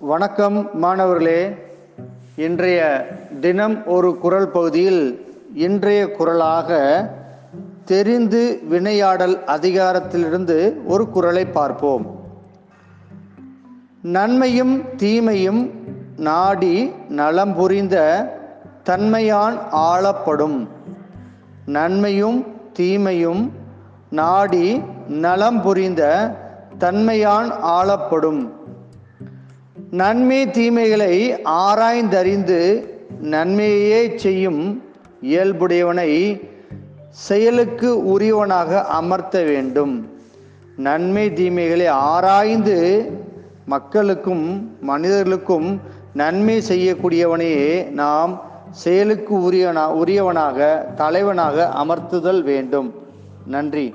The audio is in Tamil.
வணக்கம் மாணவர்களே. இன்றைய தினம் ஒரு குரல் பகுதியில் இன்றைய குரலாக தெரிந்து வினையாடல் அதிகாரத்திலிருந்து ஒரு குரலை பார்ப்போம். நன்மையும் தீமையும் நாடி நலம் புரிந்த தன்மையான் ஆளப்படும். நன்மையும் தீமையும் நாடி நலம் புரிந்த தன்மையான் ஆளப்படும். நன்மை தீமைகளை ஆராய்ந்தறிந்து நன்மையே செய்யும் இயல்புடையவனை செயலுக்கு உரியவனாக அமர்த்த வேண்டும். நன்மை தீமைகளை ஆராய்ந்து மக்களுக்கும் மனிதர்களுக்கும் நன்மை செய்யக்கூடியவனையே நாம் செயலுக்கு உரியவனா உரியவனாக தலைவனாக அமர்த்துதல் வேண்டும். நன்றி.